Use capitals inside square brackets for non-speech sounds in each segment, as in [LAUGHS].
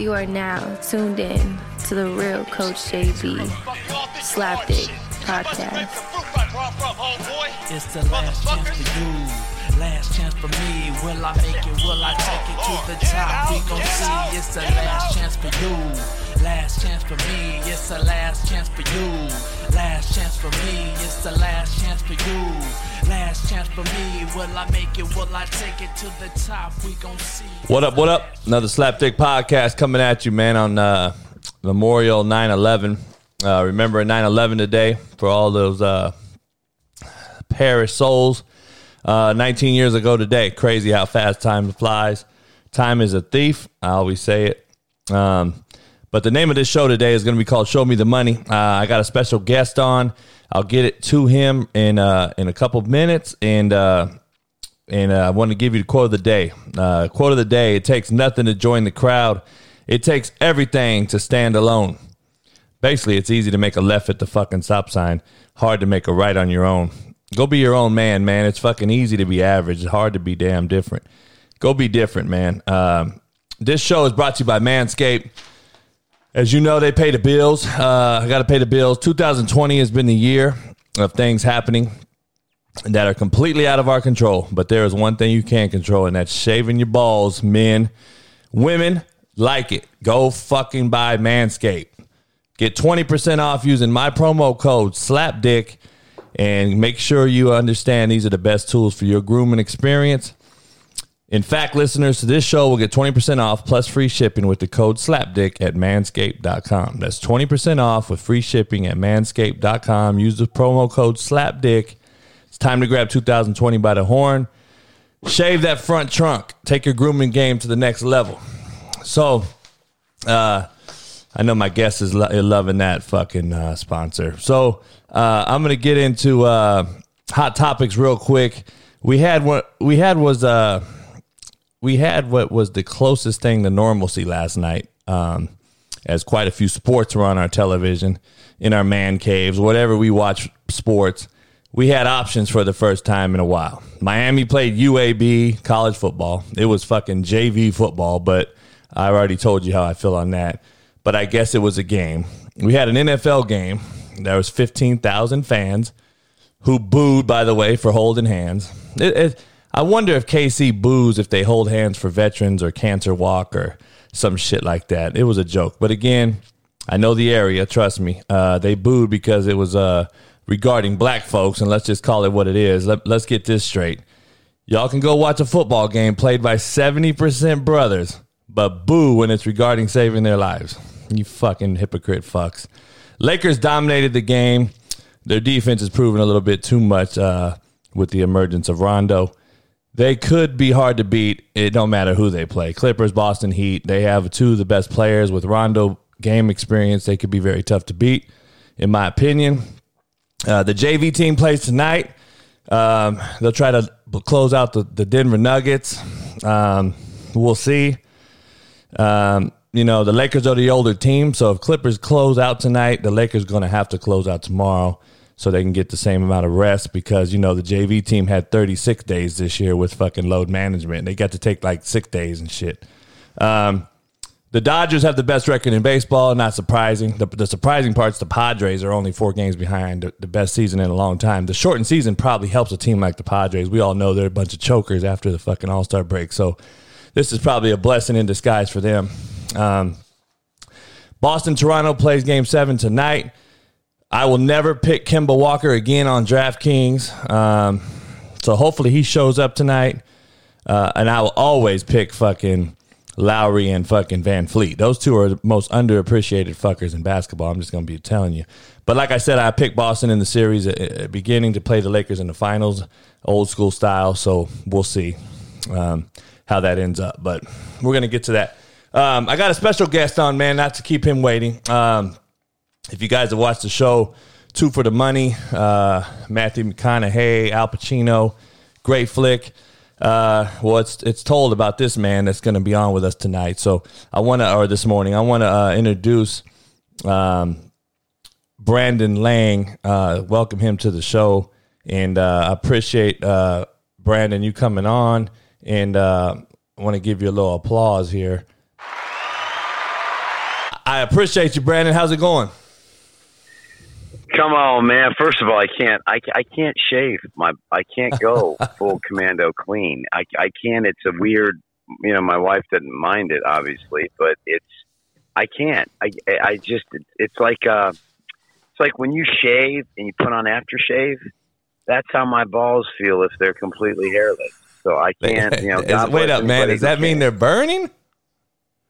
You are now tuned in to the real Coach JB Slapdick podcast. It's the last chance for you, last chance for me. Will I make it? Will I take it to the top? We gon' see. It's the last chance for you, last chance for me. It's the last chance for you, last chance for me. It's the last chance for you, last chance for me. Will I make it? Will I take it to the top? We gon' see. What up, what up? Another Slapdick podcast coming at you, man, on uh, Memorial 9 11. Uh, remember 9 11 today for all those uh, perished souls. Uh, 19 years ago today. Crazy how fast time flies. Time is a thief. I always say it. Um, but the name of this show today is going to be called "Show Me the Money." Uh, I got a special guest on. I'll get it to him in uh, in a couple minutes, and uh, and uh, I want to give you the quote of the day. Uh, quote of the day: It takes nothing to join the crowd. It takes everything to stand alone. Basically, it's easy to make a left at the fucking stop sign. Hard to make a right on your own. Go be your own man, man. It's fucking easy to be average. It's hard to be damn different. Go be different, man. Um, this show is brought to you by Manscaped. As you know, they pay the bills. Uh, I got to pay the bills. 2020 has been the year of things happening that are completely out of our control. But there is one thing you can control, and that's shaving your balls, men. Women like it. Go fucking buy Manscaped. Get 20% off using my promo code SLAPDICK and make sure you understand these are the best tools for your grooming experience. In fact, listeners to this show will get 20% off plus free shipping with the code SLAPDICK at manscaped.com. That's 20% off with free shipping at manscaped.com. Use the promo code SLAPDICK. It's time to grab 2020 by the horn. Shave that front trunk. Take your grooming game to the next level. So, uh, I know my guest is lo- loving that fucking uh, sponsor. So uh, I'm gonna get into uh, hot topics real quick. We had what we had was uh, we had what was the closest thing to normalcy last night. Um, as quite a few sports were on our television in our man caves, whatever we watch sports. We had options for the first time in a while. Miami played UAB college football. It was fucking JV football, but I already told you how I feel on that but I guess it was a game. We had an NFL game. There was 15,000 fans who booed, by the way, for holding hands. It, it, I wonder if KC boos if they hold hands for veterans or cancer walk or some shit like that. It was a joke. But again, I know the area, trust me. Uh, they booed because it was uh, regarding black folks, and let's just call it what it is. Let, let's get this straight. Y'all can go watch a football game played by 70% brothers, but boo when it's regarding saving their lives. You fucking hypocrite fucks. Lakers dominated the game. Their defense is proving a little bit too much uh, with the emergence of Rondo. They could be hard to beat. It don't matter who they play. Clippers, Boston Heat. They have two of the best players with Rondo game experience. They could be very tough to beat, in my opinion. Uh, the JV team plays tonight. Um, they'll try to close out the, the Denver Nuggets. Um, we'll see. Um, you know, the Lakers are the older team. So if Clippers close out tonight, the Lakers going to have to close out tomorrow so they can get the same amount of rest because, you know, the JV team had 36 days this year with fucking load management. They got to take like six days and shit. Um, the Dodgers have the best record in baseball. Not surprising. The, the surprising part is the Padres are only four games behind the, the best season in a long time. The shortened season probably helps a team like the Padres. We all know they're a bunch of chokers after the fucking All Star break. So this is probably a blessing in disguise for them. Um, Boston Toronto plays game seven tonight. I will never pick Kemba Walker again on DraftKings. Um, so hopefully he shows up tonight. Uh, and I will always pick fucking Lowry and fucking VanVleet. Those two are the most underappreciated fuckers in basketball. I'm just going to be telling you. But like I said, I picked Boston in the series at, at beginning to play the Lakers in the finals, old school style. So we'll see um, how that ends up. But we're going to get to that. Um, I got a special guest on, man, not to keep him waiting. Um, if you guys have watched the show, Two for the Money, uh, Matthew McConaughey, Al Pacino, great flick. Uh, well, it's it's told about this man that's going to be on with us tonight. So I want to, or this morning, I want to uh, introduce um, Brandon Lang. Uh, welcome him to the show, and uh, I appreciate uh, Brandon you coming on, and I want to give you a little applause here. I appreciate you, Brandon. How's it going? Come on, man. First of all, I can't. I, I can't shave my. I can't go [LAUGHS] full commando clean. I, I can't. It's a weird. You know, my wife didn't mind it, obviously, but it's. I can't. I I just. It's like uh, it's like when you shave and you put on aftershave. That's how my balls feel if they're completely hairless. So I can't. You know. [LAUGHS] Is, wait up, man. Does that mean they're burning?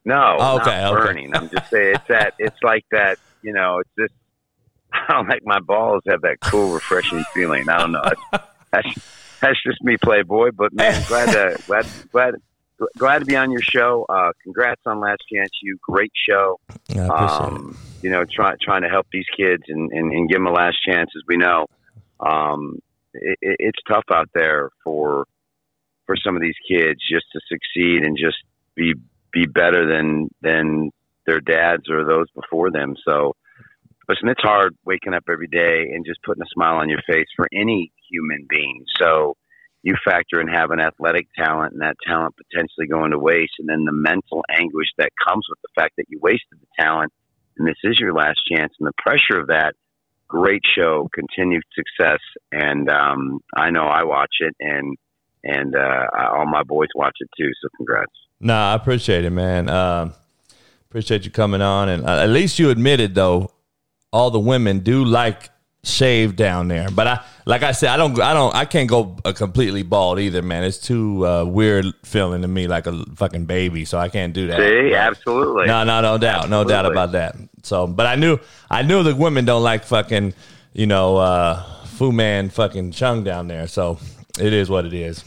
No. Oh, okay. Not burning. Okay. I'm just saying it's that. It's like that. You know. It's just [LAUGHS] I don't like my balls have that cool, refreshing feeling. I don't know. That's that's, that's just me, Playboy. But man, [LAUGHS] glad to glad glad glad to be on your show. Uh, congrats on Last Chance U. Great show. Um, you know, trying trying to help these kids and, and, and, give them a last chance. As we know, um, it, it's tough out there for for some of these kids just to succeed and just be be better than than their dads or those before them. So listen, it's hard waking up every day and just putting a smile on your face for any human being. So you factor in having athletic talent and that talent potentially going to waste, and then the mental anguish that comes with the fact that you wasted the talent and this is your last chance, and the pressure of that. Great show, continued success, and um, I know I watch it, and and uh, all my boys watch it too. So congrats. Nah, I appreciate it, man. Uh, appreciate you coming on, and uh, at least you admitted though all the women do like shave down there. But I, like I said, I don't, I don't, I can't go a completely bald either, man. It's too uh, weird feeling to me, like a fucking baby. So I can't do that. See, absolutely. No, no, no doubt, absolutely. no doubt about that. So, but I knew, I knew the women don't like fucking, you know, uh, Fu Man fucking Chung down there. So it is what it is.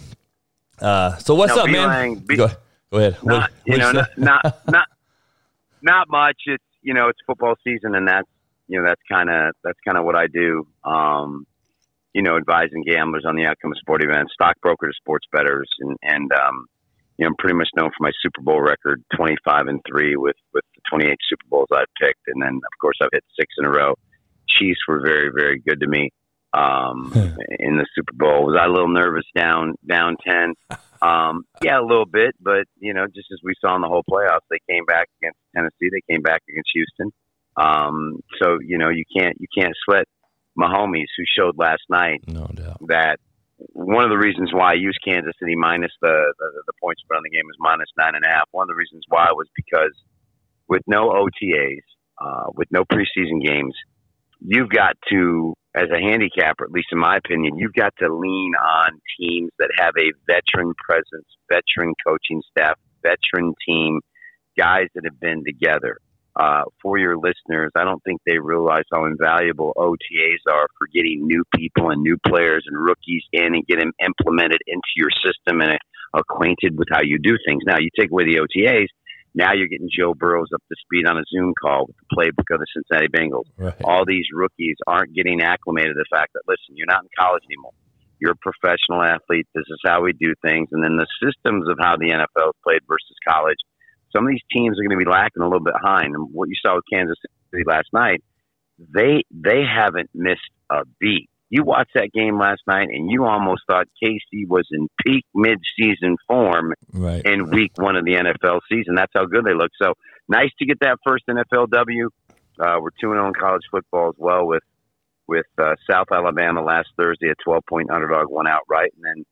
Uh, so what's up, man? Be, go, go, ahead. Not, what, you know, not, not, [LAUGHS] not, not much. It's you know, it's football season, and that's you know, that's kind of that's kind of what I do. Um, you know, advising gamblers on the outcome of sporting events, stockbrokers, sports bettors, and and um, you know, I'm pretty much known for my Super Bowl record, 25 and three with with the 28 Super Bowls I've picked, and then of course I've hit six in a row. Chiefs were very very good to me um, in the Super Bowl. Was I a little nervous down down 10? [LAUGHS] Um, yeah, a little bit, but you know, just as we saw in the whole playoffs, they came back against Tennessee, they came back against Houston. Um, so you know you can't you can't sweat Mahomes, who showed last night no doubt. that one of the reasons why I used Kansas City minus the, the the points spread on the game is minus nine and a half. One of the reasons why was because with no OTAs, uh, with no preseason games, you've got to, as a handicapper, at least in my opinion, you've got to lean on teams that have a veteran presence, veteran coaching staff, veteran team, guys that have been together uh, for your listeners, I don't think they realize how invaluable OTAs are for getting new people and new players and rookies in and get them implemented into your system and acquainted with how you do things. Now, you take away the OTAs, now you're getting Joe Burrows up to speed on a Zoom call with the playbook of the Cincinnati Bengals. Right. All these rookies aren't getting acclimated to the fact that, listen, you're not in college anymore. You're a professional athlete. This is how we do things. And then the systems of how the NFL is played versus college – some of these teams are going to be lacking a little bit behind. And what you saw with Kansas City last night, they they haven't missed a beat. You watched that game last night, and you almost thought KC was in peak midseason form right. in Week One of the NFL season. That's how good they look. So nice to get that first NFL W. Uh, we're two zero oh in college football as well with with uh, South Alabama last Thursday, a twelve point underdog, won outright, and then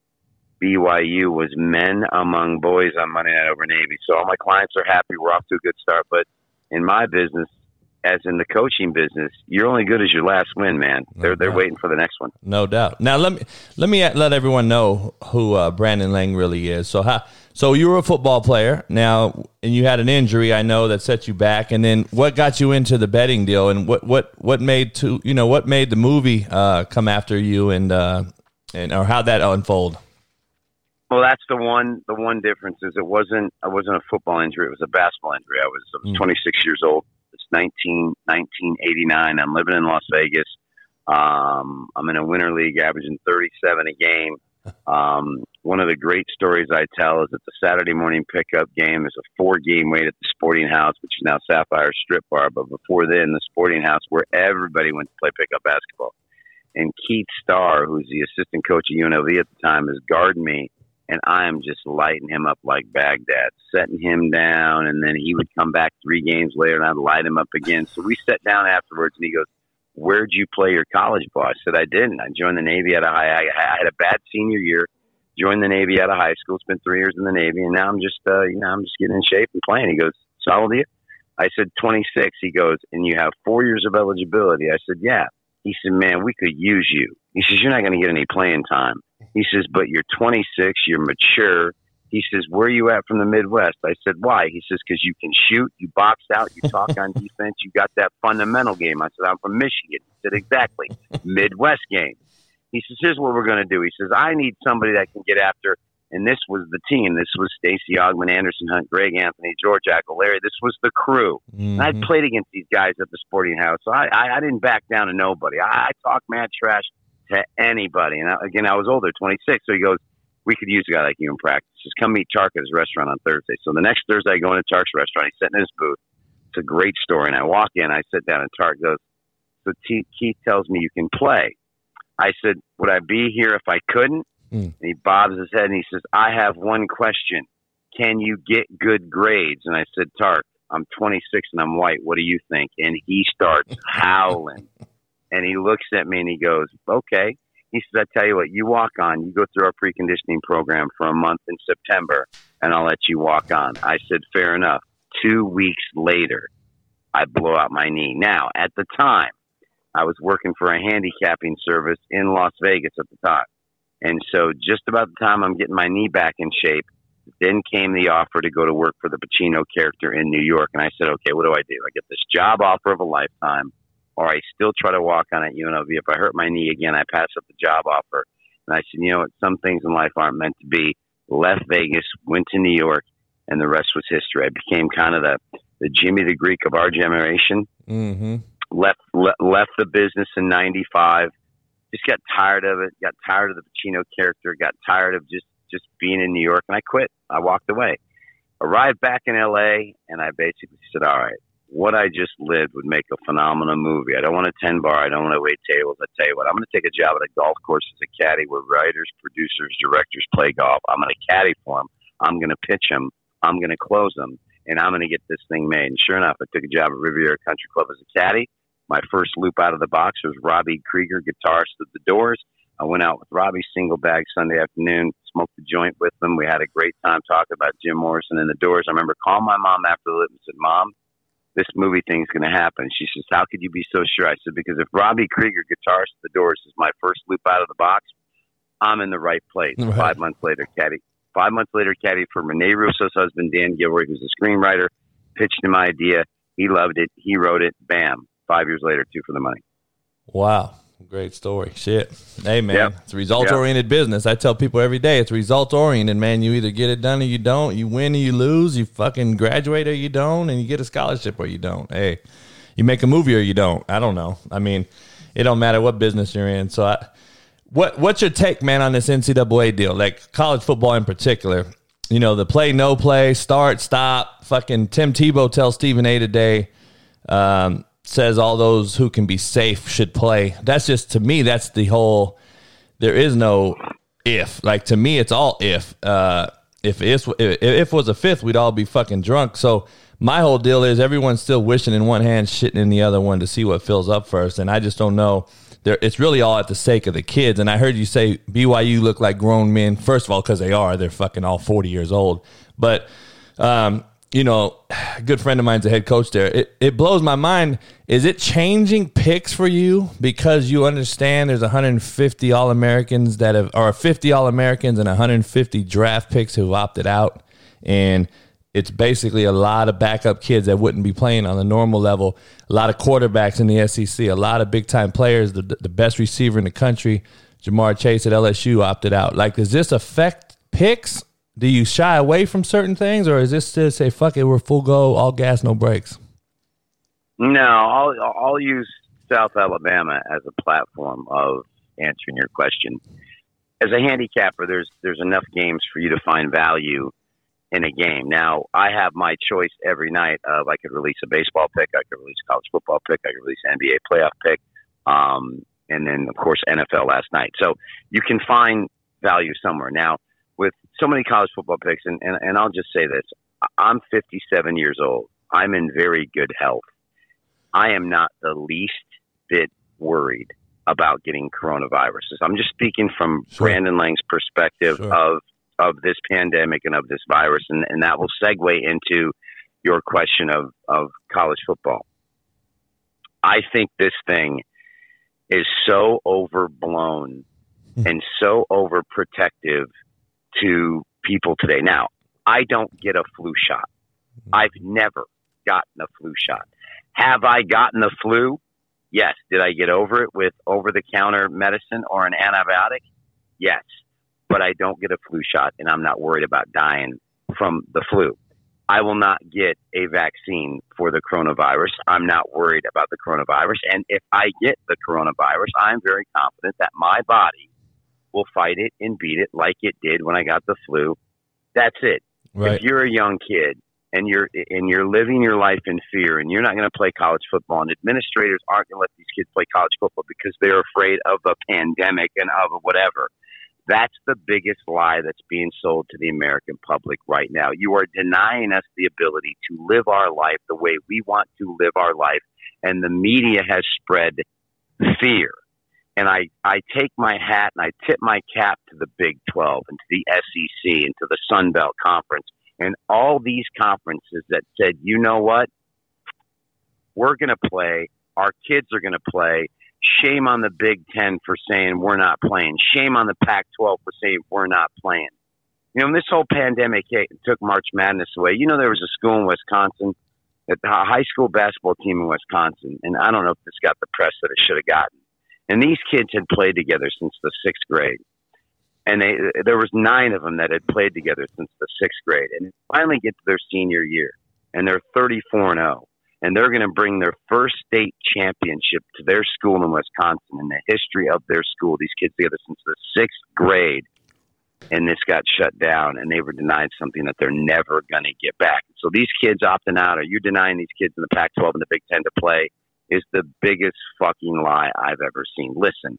BYU was men among boys on Monday Night over Navy. So all my clients are happy. We're off to a good start. But in my business, as in the coaching business, you're only good as your last win, man. No they're doubt. they're waiting for the next one. No doubt. Now let me let me let everyone know who uh, Brandon Lang really is. So how so you were a football player now, and you had an injury. I know that set you back. And then what got you into the betting deal, and what what what made to you know what made the movie uh, come after you, and uh, and or how that unfold. Well, that's the one. The one difference is it wasn't. I wasn't a football injury. It was a basketball injury. I was, I was mm. 26 years old. It's 19, 1989. I'm living in Las Vegas. Um, I'm in a winter league, averaging 37 a game. [LAUGHS] Um, one of the great stories I tell is that the Saturday morning pickup game is a four game wait at the Sporting House, which is now Sapphire Strip Bar. But before then, the Sporting House, where everybody went to play pickup basketball. And Keith Starr, who's the assistant coach at UNLV at the time, is guarding me and I am just lighting him up like Baghdad, setting him down, and then he would come back three games later, and I'd light him up again. So we sat down afterwards, and he goes, "Where'd you play your college ball?" I said, "I didn't. I joined the Navy at a high. I, had a bad senior year." Joined the Navy out of high school, spent three years in the Navy, and now I'm just, uh, you know, I'm just getting in shape and playing. He goes, "So how old are you?" I said, 26. He goes, "And you have four years of eligibility." I said, "Yeah." He said, "Man, we could use you." He says, "You're not going to get any playing time." He says, "But you're 26. You're mature." He says, "Where are you at from the Midwest?" I said, "Why?" He says, "Because you can shoot, you box out, you talk on [LAUGHS] defense, you got that fundamental game." I said, "I'm from Michigan." He said, "Exactly, Midwest game." He says, "Here's what we're going to do." He says, "I need somebody that can get after." And this was the team. This was Stacey Augmon, Anderson Hunt, Greg Anthony, George Aguilera. This was the crew. Mm-hmm. And I'd played against these guys at the sporting house. So I, I, I didn't back down to nobody. I, I talked mad trash to anybody. And I, again, I was older, 26. So he goes, we could use a guy like you in practice. Just come meet Tark at his restaurant on Thursday. So the next Thursday, I go into Tark's restaurant. He's sitting in his booth. It's a great story. And I walk in, I sit down, and Tark goes, so T- Keith tells me you can play. I said, would I be here if I couldn't? Mm. And he bobs his head and he says, I have one question. Can you get good grades? And I said, Tark, I'm 26 and I'm white. What do you think? And he starts [LAUGHS] howling. And he looks at me and he goes, Okay. He says, I tell you what, you walk on. You go through our preconditioning program for a month in September, and I'll let you walk on. I said, Fair enough. Two weeks later, I blow out my knee. Now, at the time, I was working for a handicapping service in Las Vegas at the time. And so, just about the time I'm getting my knee back in shape, then came the offer to go to work for the Pacino character in New York. And I said, okay, what do I do? I get this job offer of a lifetime, or I still try to walk on at UNLV. If I hurt my knee again, I pass up the job offer. And I said, you know what? Some things in life aren't meant to be. Left Vegas, went to New York, and the rest was history. I became kind of the, the Jimmy the Greek of our generation. Mm-hmm. Left le- left the business in '95 just got tired of it. Got tired of the Pacino character. Got tired of just just being in New York, and I quit. I walked away. Arrived back in L.A., and I basically said, "All right, what I just lived would make a phenomenal movie. I don't want a ten bar. I don't want to wait tables. I tell you what, I'm going to take a job at a golf course as a caddy, where writers, producers, directors play golf. I'm going to caddy for them. I'm going to pitch them. I'm going to close them, and I'm going to get this thing made. And sure enough, I took a job at Riviera Country Club as a caddy my first loop out of the box was Robby Krieger, guitarist of the Doors. I went out with Robby single bag Sunday afternoon, smoked a joint with them. We had a great time talking about Jim Morrison and the Doors. I remember calling my mom after the and said, "Mom, this movie thing's going to happen." She says, "How could you be so sure?" I said, "Because if Robby Krieger, guitarist of the Doors, is my first loop out of the box, I'm in the right place." Right. Five months later, caddy. Five months later, caddy for Rene Russo's husband Dan Gilroy, who's a screenwriter, pitched him idea. He loved it. He wrote it. Bam five years later, two for the money. Wow. Great story. Shit. Hey, man, Yep. it's results oriented business. I tell people every day it's results oriented, man. You either get it done or you don't. You win or you lose. You fucking graduate or you don't. And you get a scholarship or you don't. Hey, you make a movie or you don't. I don't know. I mean, it don't matter what business you're in. So, I, what what's your take, man, on this NCAA deal? Like college football in particular. You know, the play, no play, start, stop. Fucking Tim Tebow tells Stephen A today. Um, says all those who can be safe should play. That's just to me. That's the whole. There is no if. Like to me, it's all if. Uh, if if if was a fifth, we'd all be fucking drunk. So my whole deal is everyone's still wishing in one hand, shitting in the other one to see what fills up first. And I just don't know. There, it's really all at the sake of the kids. And I heard you say BYU look like grown men. First of all, because they are. They're fucking all forty years old. But um, you know, a [SIGHS] good friend of mine's a head coach there. It, it blows my mind. Is it changing picks for you because you understand there's 150 All Americans that have, or 50 All Americans and 150 draft picks who've opted out, and it's basically a lot of backup kids that wouldn't be playing on the normal level. A lot of quarterbacks in the SEC, a lot of big time players. The, the best receiver in the country, Ja'Marr Chase at LSU, opted out. Like, does this affect picks? Do you shy away from certain things, or is this to say, fuck it, we're full go, all gas, no brakes? No, I'll, I'll use South Alabama as a platform of answering your question. As a handicapper, there's there's enough games for you to find value in a game. Now, I have my choice every night of I could release a baseball pick, I could release a college football pick, I could release NBA playoff pick, um, and then of course NFL last night. So you can find value somewhere. Now, so many college football picks, and, and, and I'll just say this I'm 57 years old. I'm in very good health. I am not the least bit worried about getting coronaviruses. I'm just speaking from sure. Brandon Lang's perspective sure. of of this pandemic and of this virus, and, and that will segue into your question of, of college football. I think this thing is so overblown hmm. and so overprotective to people today. Now, I don't get a flu shot. Hmm. I've never gotten a flu shot. Have I gotten the flu? Yes. Did I get over it with over the counter medicine or an antibiotic? Yes. But I don't get a flu shot and I'm not worried about dying from the flu. I will not get a vaccine for the coronavirus. I'm not worried about the coronavirus. And if I get the coronavirus, I'm very confident that my body will fight it and beat it like it did when I got the flu. That's it. Right. If you're a young kid and you're and you're living your life in fear and you're not going to play college football and administrators aren't going to let these kids play college football because they're afraid of a pandemic and of whatever that's the biggest lie that's being sold to the American public right now. You are denying us the ability to live our life the way we want to live our life. And the media has spread fear. And I, I take my hat and I tip my cap to the Big 12 and to the SEC and to the Sun Belt Conference and all these conferences that said, you know what? We're going to play. Our kids are going to play Shame on the Big Ten for saying we're not playing. Shame on the Pac 12 for saying we're not playing. You know, when this whole pandemic hit, took March Madness away, you know, there was a school in Wisconsin, a high school basketball team in Wisconsin, and I don't know if this got the press that it should have gotten. And these kids had played together since the sixth grade. And they, there was nine of them that had played together since the sixth grade, and finally get to their senior year, and they're 34 and 0 and they're going to bring their first state championship to their school in Wisconsin in the history of their school. These kids together since the sixth grade, and this got shut down, and they were denied something that they're never going to get back. So these kids opting out, or you denying these kids in the Pac-12 and the Big Ten to play, is the biggest fucking lie I've ever seen. Listen,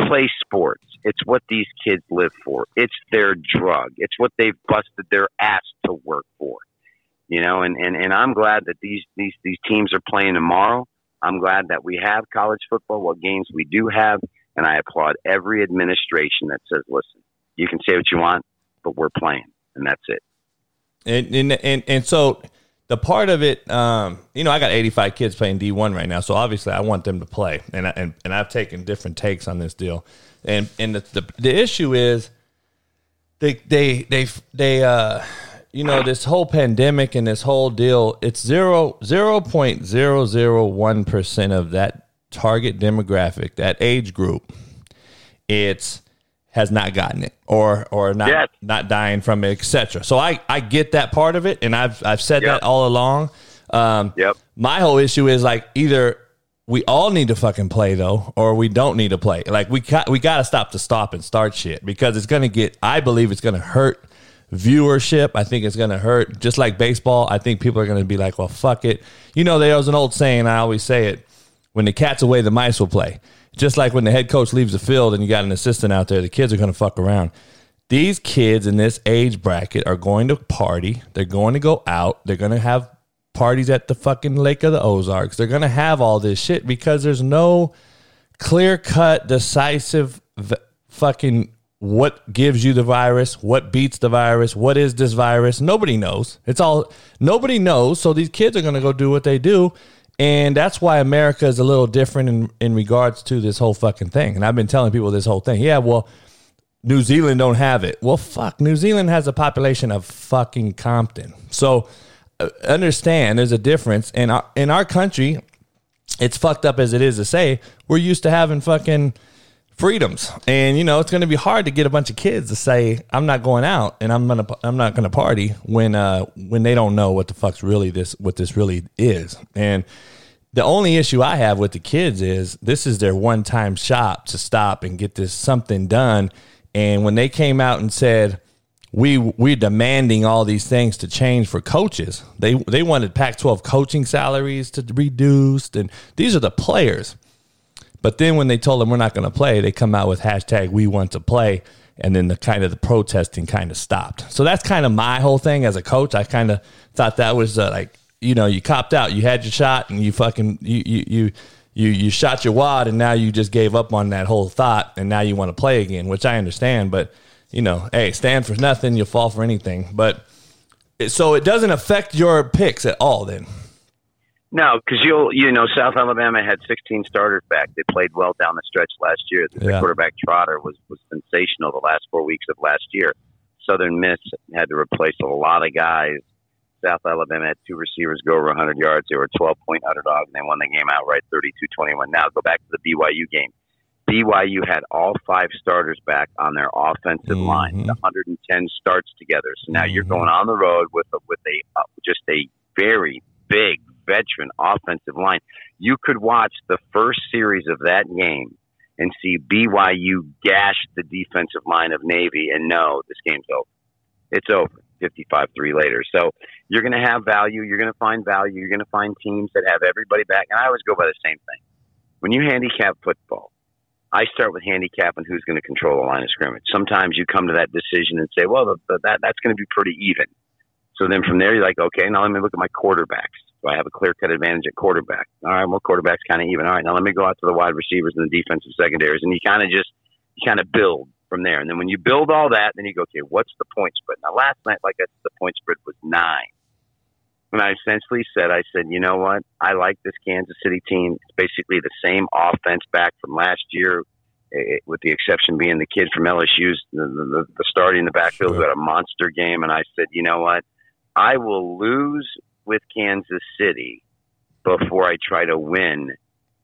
play sports. It's what these kids live for. It's their drug. It's what they've busted their ass to work for you know, and, and, and I'm glad that these, these, these teams are playing tomorrow. I'm glad that we have college football, what games we do have, and I applaud every administration that says, listen, you can say what you want, but we're playing, and that's it. And, and, and, and so the part of it, um, you know, I got 85 kids playing D1 right now, so obviously I want them to play, and, I, and, and I've taken different takes on this deal. And, and the, the, the issue is they, they, they, they, uh, you know this whole pandemic and this whole deal it's zero zero point zero zero one percent of that target demographic that age group it's has not gotten it or or not yes. not dying from it etc so i i get that part of it and i've i've said yep. that all along um yep my whole issue is like either we all need to fucking play though, or we don't need to play. Like we got we got to stop the stop and start shit because it's gonna get. I believe it's gonna hurt viewership. I think it's going to hurt. Just like baseball, I think people are going to be like, well, fuck it. You know, there was an old saying, I always say it when the cat's away, the mice will play. Just like when the head coach leaves the field and you got an assistant out there, the kids are going to fuck around. These kids in this age bracket are going to party. They're going to go out. They're going to have parties at the fucking Lake of the Ozarks. They're going to have all this shit because there's no clear cut, decisive fucking what gives you the virus, what beats the virus, what is this virus? Nobody knows. It's all nobody knows. So these kids are going to go do what they do. And that's why America is a little different in, in regards to this whole fucking thing. And I've been telling people this whole thing. Yeah, well, New Zealand don't have it. Well, fuck, New Zealand has a population of fucking Compton. So uh, understand there's a difference. And our, in our country, it's fucked up as it is to say, we're used to having fucking – freedoms. And you know, it's going to be hard to get a bunch of kids to say I'm not going out and I'm to I'm not to party when uh when they don't know what the fuck's really this what this really is. And the only issue I have with the kids is this is their one time shop to stop and get this something done. And when they came out and said we we're demanding all these things to change for coaches. They they wanted Pac-12 coaching salaries to reduced, and these are the players. But then when they told them we're not going to play, they come out with hashtag we want to play. and then the kind of the protesting kind of stopped. So that's kind of my whole thing as a coach. I kind of thought that was uh, like you know you copped out, you had your shot, and you fucking you you you. You, you shot your wad and now you just gave up on that whole thought and now you want to play again, which I understand. But you know, hey, stand for nothing, you'll fall for anything. But so it doesn't affect your picks at all then. No, because you'll you know South Alabama had 16 starters back. They played well down the stretch last year. The yeah. quarterback Trotter was was sensational the last four weeks of last year. Southern Miss had to replace a lot of guys. South Alabama had two receivers go over 100 yards. They were a 12 point underdog, and they won the game outright 32-21. Now go back to the BYU game. BYU had all five starters back on their offensive mm-hmm. line, 110 starts together. So now mm-hmm. you're going on the road with a, with a uh, just a very big veteran offensive line. You could watch the first series of that game and see BYU gash the defensive line of Navy and know this game's over. It's over. 55 3 later. So you're going to have value. You're going to find value. You're going to find teams that have everybody back. And I always go by the same thing. When you handicap football, I start with handicapping who's going to control the line of scrimmage. Sometimes you come to that decision and say, well, the, the, that that's going to be pretty even. So then from there, you're like, okay, now let me look at my quarterbacks. Do I have a clear cut advantage at quarterback? All right, well, quarterback's kind of even. All right, now let me go out to the wide receivers and the defensive secondaries, and you kind of just you kind of build from there. And then when you build all that, then you go, okay, what's the point spread? Now, last night, like I said, the point spread was nine. And I essentially said, I said, you know what? I like this Kansas City team. It's basically the same offense back from last year, it, with the exception being the kid from LSU's the, the, the starting in the backfield who had a monster game. And I said, you know what? I will lose with Kansas City before I try to win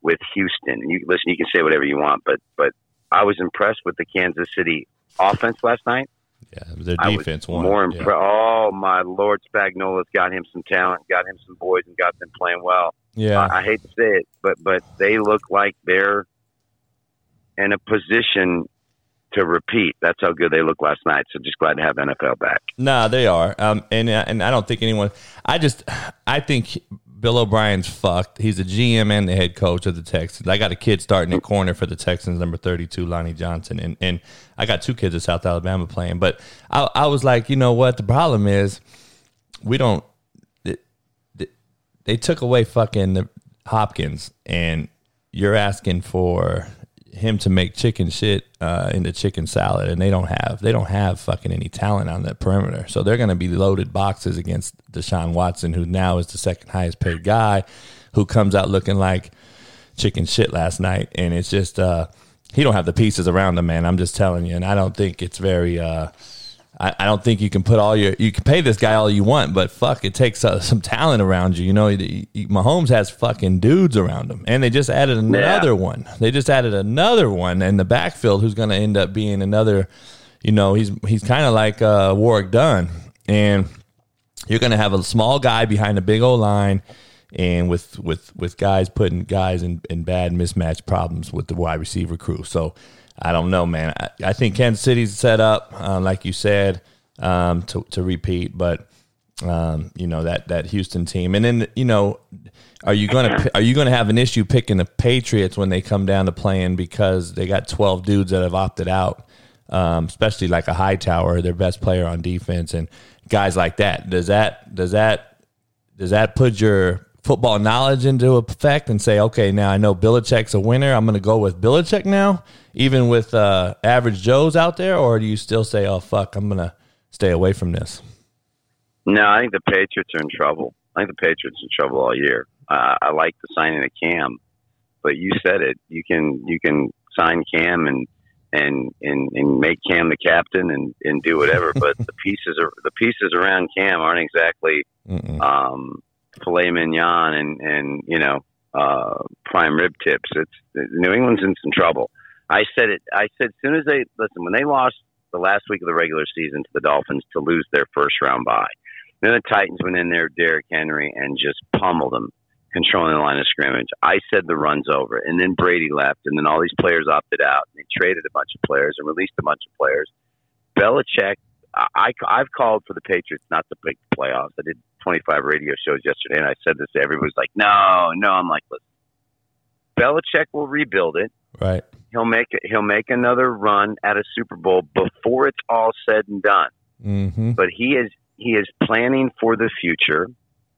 with Houston. And you listen, you can say whatever you want, but but I was impressed with the Kansas City offense last night. Yeah, their defense won. More impressed. Yeah. Oh my Lord, Spagnuolo's got him some talent, got him some boys, and got them playing well. Yeah, I, I hate to say it, but but they look like they're in a position to repeat. That's how good they looked last night. So just glad to have NFL back. Nah, they are. Um, and and I don't think anyone. I just I think Bill O'Brien's fucked. He's the GM and the head coach of the Texans. I got a kid starting at corner for the Texans, number thirty-two, Lonnie Johnson, and and I got two kids at South Alabama playing. But I, I was like, you know what? The problem is we don't. They, they took away fucking Hopkins, and you're asking for him to make chicken shit uh, into chicken salad, and they don't have they don't have fucking any talent on that perimeter. So they're going to be loaded boxes against Deshaun Watson, who now is the second highest paid guy, who comes out looking like chicken shit last night, and it's just uh, he don't have the pieces around him, man. I'm just telling you, and I don't think it's very. Uh, I, I, don't think you can put all your you can pay this guy all you want, but fuck, it takes uh, [LAUGHS] some talent around you. You know, he, he, Mahomes has fucking dudes around him, and they just added another yeah. one. They just added another one in the backfield who's going to end up being another. You know, he's he's kind of like uh, Warrick Dunn, and you're going to have a small guy behind a big old line and with with with guys putting guys in, in bad mismatch problems with the wide receiver crew. So I don't know, man. I, I think Kansas City's set up, uh, like you said, um, to, to repeat, but um, you know that that Houston team, and then you know, are you gonna are you gonna have an issue picking the Patriots when they come down to playing because they got twelve dudes that have opted out, um, especially like a Hightower, their best player on defense, and guys like that. Does that does that does that put your football knowledge into effect and say, okay, now I know Belichick's a winner. I'm going to go with Belichick now, even with uh, average Joes out there? Or do you still say, oh, fuck, I'm going to stay away from this? No, I think the Patriots are in trouble. I think the Patriots are in trouble all year. Uh, I like the signing of Cam, but you said it. You can you can sign Cam and and and, and make Cam the captain and, and do whatever. but [LAUGHS] the pieces are the pieces around Cam aren't exactly um, filet mignon and and you know uh, prime rib tips. It's New England's in some trouble. I said it. I said as soon as they listen when they lost the last week of the regular season to the Dolphins to lose their first round bye. Then the Titans went in there, Derrick Henry, and just pummeled them, controlling the line of scrimmage. I said the run's over, and then Brady left, and then all these players opted out. And they traded a bunch of players and released a bunch of players. Belichick, I, I've called for the Patriots not to make the playoffs. I did 25 radio shows yesterday, and I said this. Everybody's like, "No, no." I'm like, "Listen, Belichick will rebuild it, right? He'll make he'll make another run at a Super Bowl before it's all said and done. Mm-hmm. But he is he is planning for the future.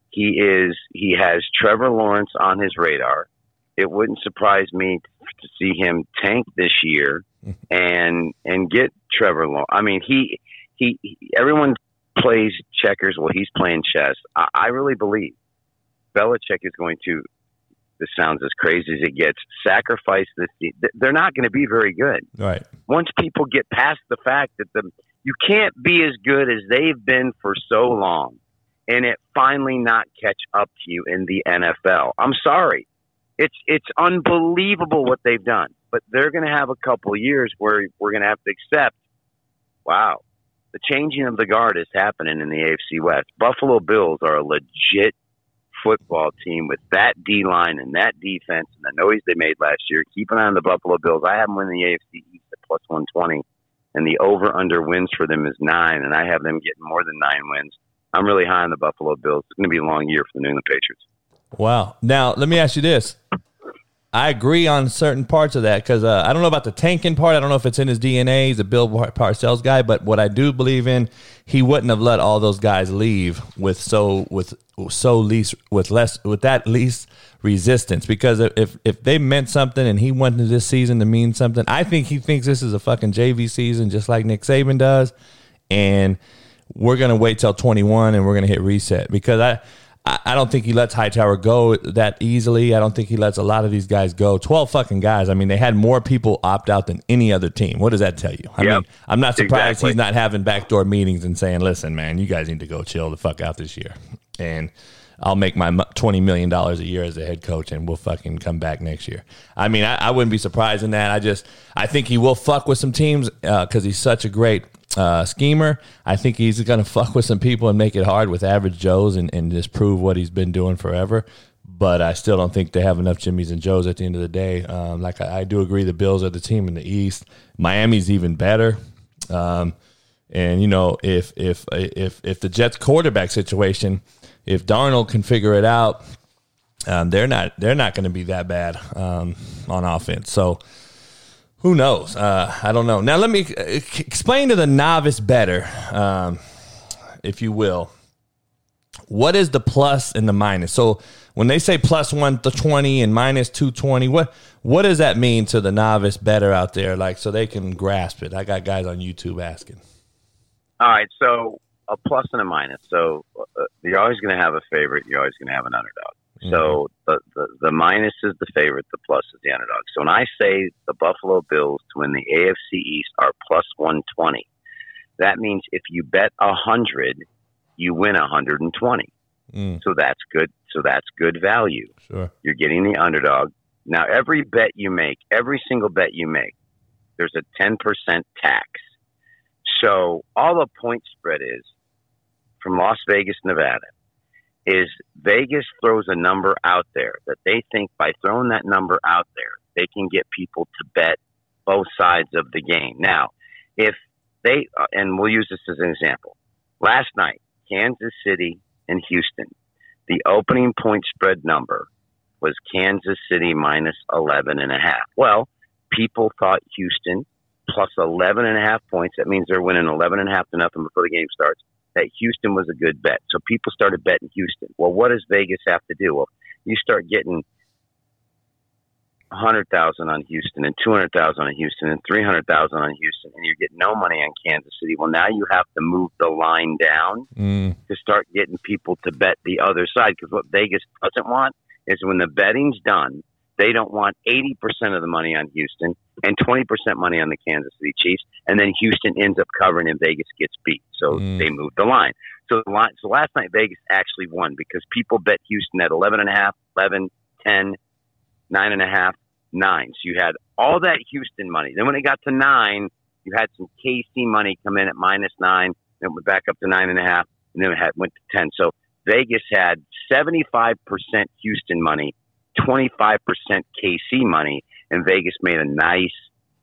He is he has Trevor Lawrence on his radar. It wouldn't surprise me to see him tank this year [LAUGHS] and and get Trevor Lawrence. I mean, he he, he everyone plays checkers. Well, he's playing chess. I, I really believe Belichick is going to. This sounds as crazy as it gets. Sacrifice this. They're not going to be very good. Right. Once people get past the fact that the you can't be as good as they've been for so long, and it finally not catch up to you in the NFL. I'm sorry. It's it's unbelievable what they've done, but they're going to have a couple years where we're going to have to accept. Wow, the changing of the guard is happening in the AFC West. Buffalo Bills are a legit football team with that D line and that defense and the noise they made last year. Keep an eye on the Buffalo Bills. I have them in the AFC East at plus 120, and the over under wins for them is nine, and I have them getting more than nine wins. I'm really high on the Buffalo Bills. It's going to be a long year for the New England Patriots. Wow. Now, let me ask you this. I agree on certain parts of that because uh, I don't know about the tanking part. I don't know if it's in his DNA. He's a Bill Parcells guy, but what I do believe in, he wouldn't have let all those guys leave with so with so least with less with that least resistance. Because if if they meant something and he wanted this season to mean something, I think he thinks this is a fucking JV season, just like Nick Saban does, and we're gonna wait till twenty one and we're gonna hit reset because I I, don't think he lets Hightower go that easily. I don't think he lets a lot of these guys go. Twelve fucking guys. I mean, they had more people opt out than any other team. What does that tell you? I Yep. mean, I'm not surprised Exactly. he's not having backdoor meetings and saying, "Listen, man, you guys need to go chill the fuck out this year." And I'll make my twenty million dollars a year as a head coach, and we'll fucking come back next year. I mean, I, I wouldn't be surprised in that. I just, I think he will fuck with some teams uh, because he's such a great uh, schemer. I think he's going [LAUGHS] to fuck with some people and make it hard with average Joes and, and just prove what he's been doing forever. But I still don't think they have enough Jimmys and Joes at the end of the day. Um, like I, I do agree, the Bills are the team in the East. Miami's even better. Um, and you know, if if if if the Jets quarterback situation, if Darnold can figure it out, um, they're not they're not going to be that bad um, on offense. So who knows? Uh, I don't know. Now let me uh, explain to the novice bettor, um, if you will. What is the plus and the minus? So when they say plus one to twenty and minus two twenty, what what does that mean to the novice bettor out there? Like so they can grasp it. I got guys on YouTube asking. All right, so a plus and a minus. So uh, you're always going to have a favorite. You're always going to have an underdog. So the, the the minus is the favorite. The plus is the underdog. So when I say the Buffalo Bills to win the AFC East are plus one twenty, that means if you bet a hundred, you win a hundred and twenty. Mm, So that's good. So that's good value. sure. You're getting the underdog. Now, every bet you make, every single bet you make, there's a 10% tax. So all the point spread is from Las Vegas, Nevada, is Vegas throws a number out there that they think by throwing that number out there, they can get people to bet both sides of the game. Now, if they, uh, and we'll use this as an example. Last night, Kansas City and Houston, the opening point spread number was Kansas City minus 11 and a half. Well, people thought Houston plus 11 and a half points. That means they're winning 11 and a half to nothing before the game starts. That Houston was a good bet. So people started betting Houston. Well, what does Vegas have to do? Well, you start getting 100,000 on Houston and 200,000 on Houston and 300,000 on Houston and you get no money on Kansas City. Well, now you have to move the line down Mm, to start getting people to bet the other side. Because what Vegas doesn't want is when the betting's done, they don't want 80% of the money on Houston and 20% money on the Kansas City Chiefs. And then Houston ends up covering and Vegas gets beat. So Mm. they moved the line. So the line, so last night Vegas actually won because people bet Houston at 11 and a half, 11, 10, nine and a half, nine. So you had all that Houston money. Then when it got to nine, you had some KC money come in at minus nine. Then it went back up to nine and a half, and then it had, went to ten. So Vegas had seventy five percent Houston money, twenty five percent KC money, and Vegas made a nice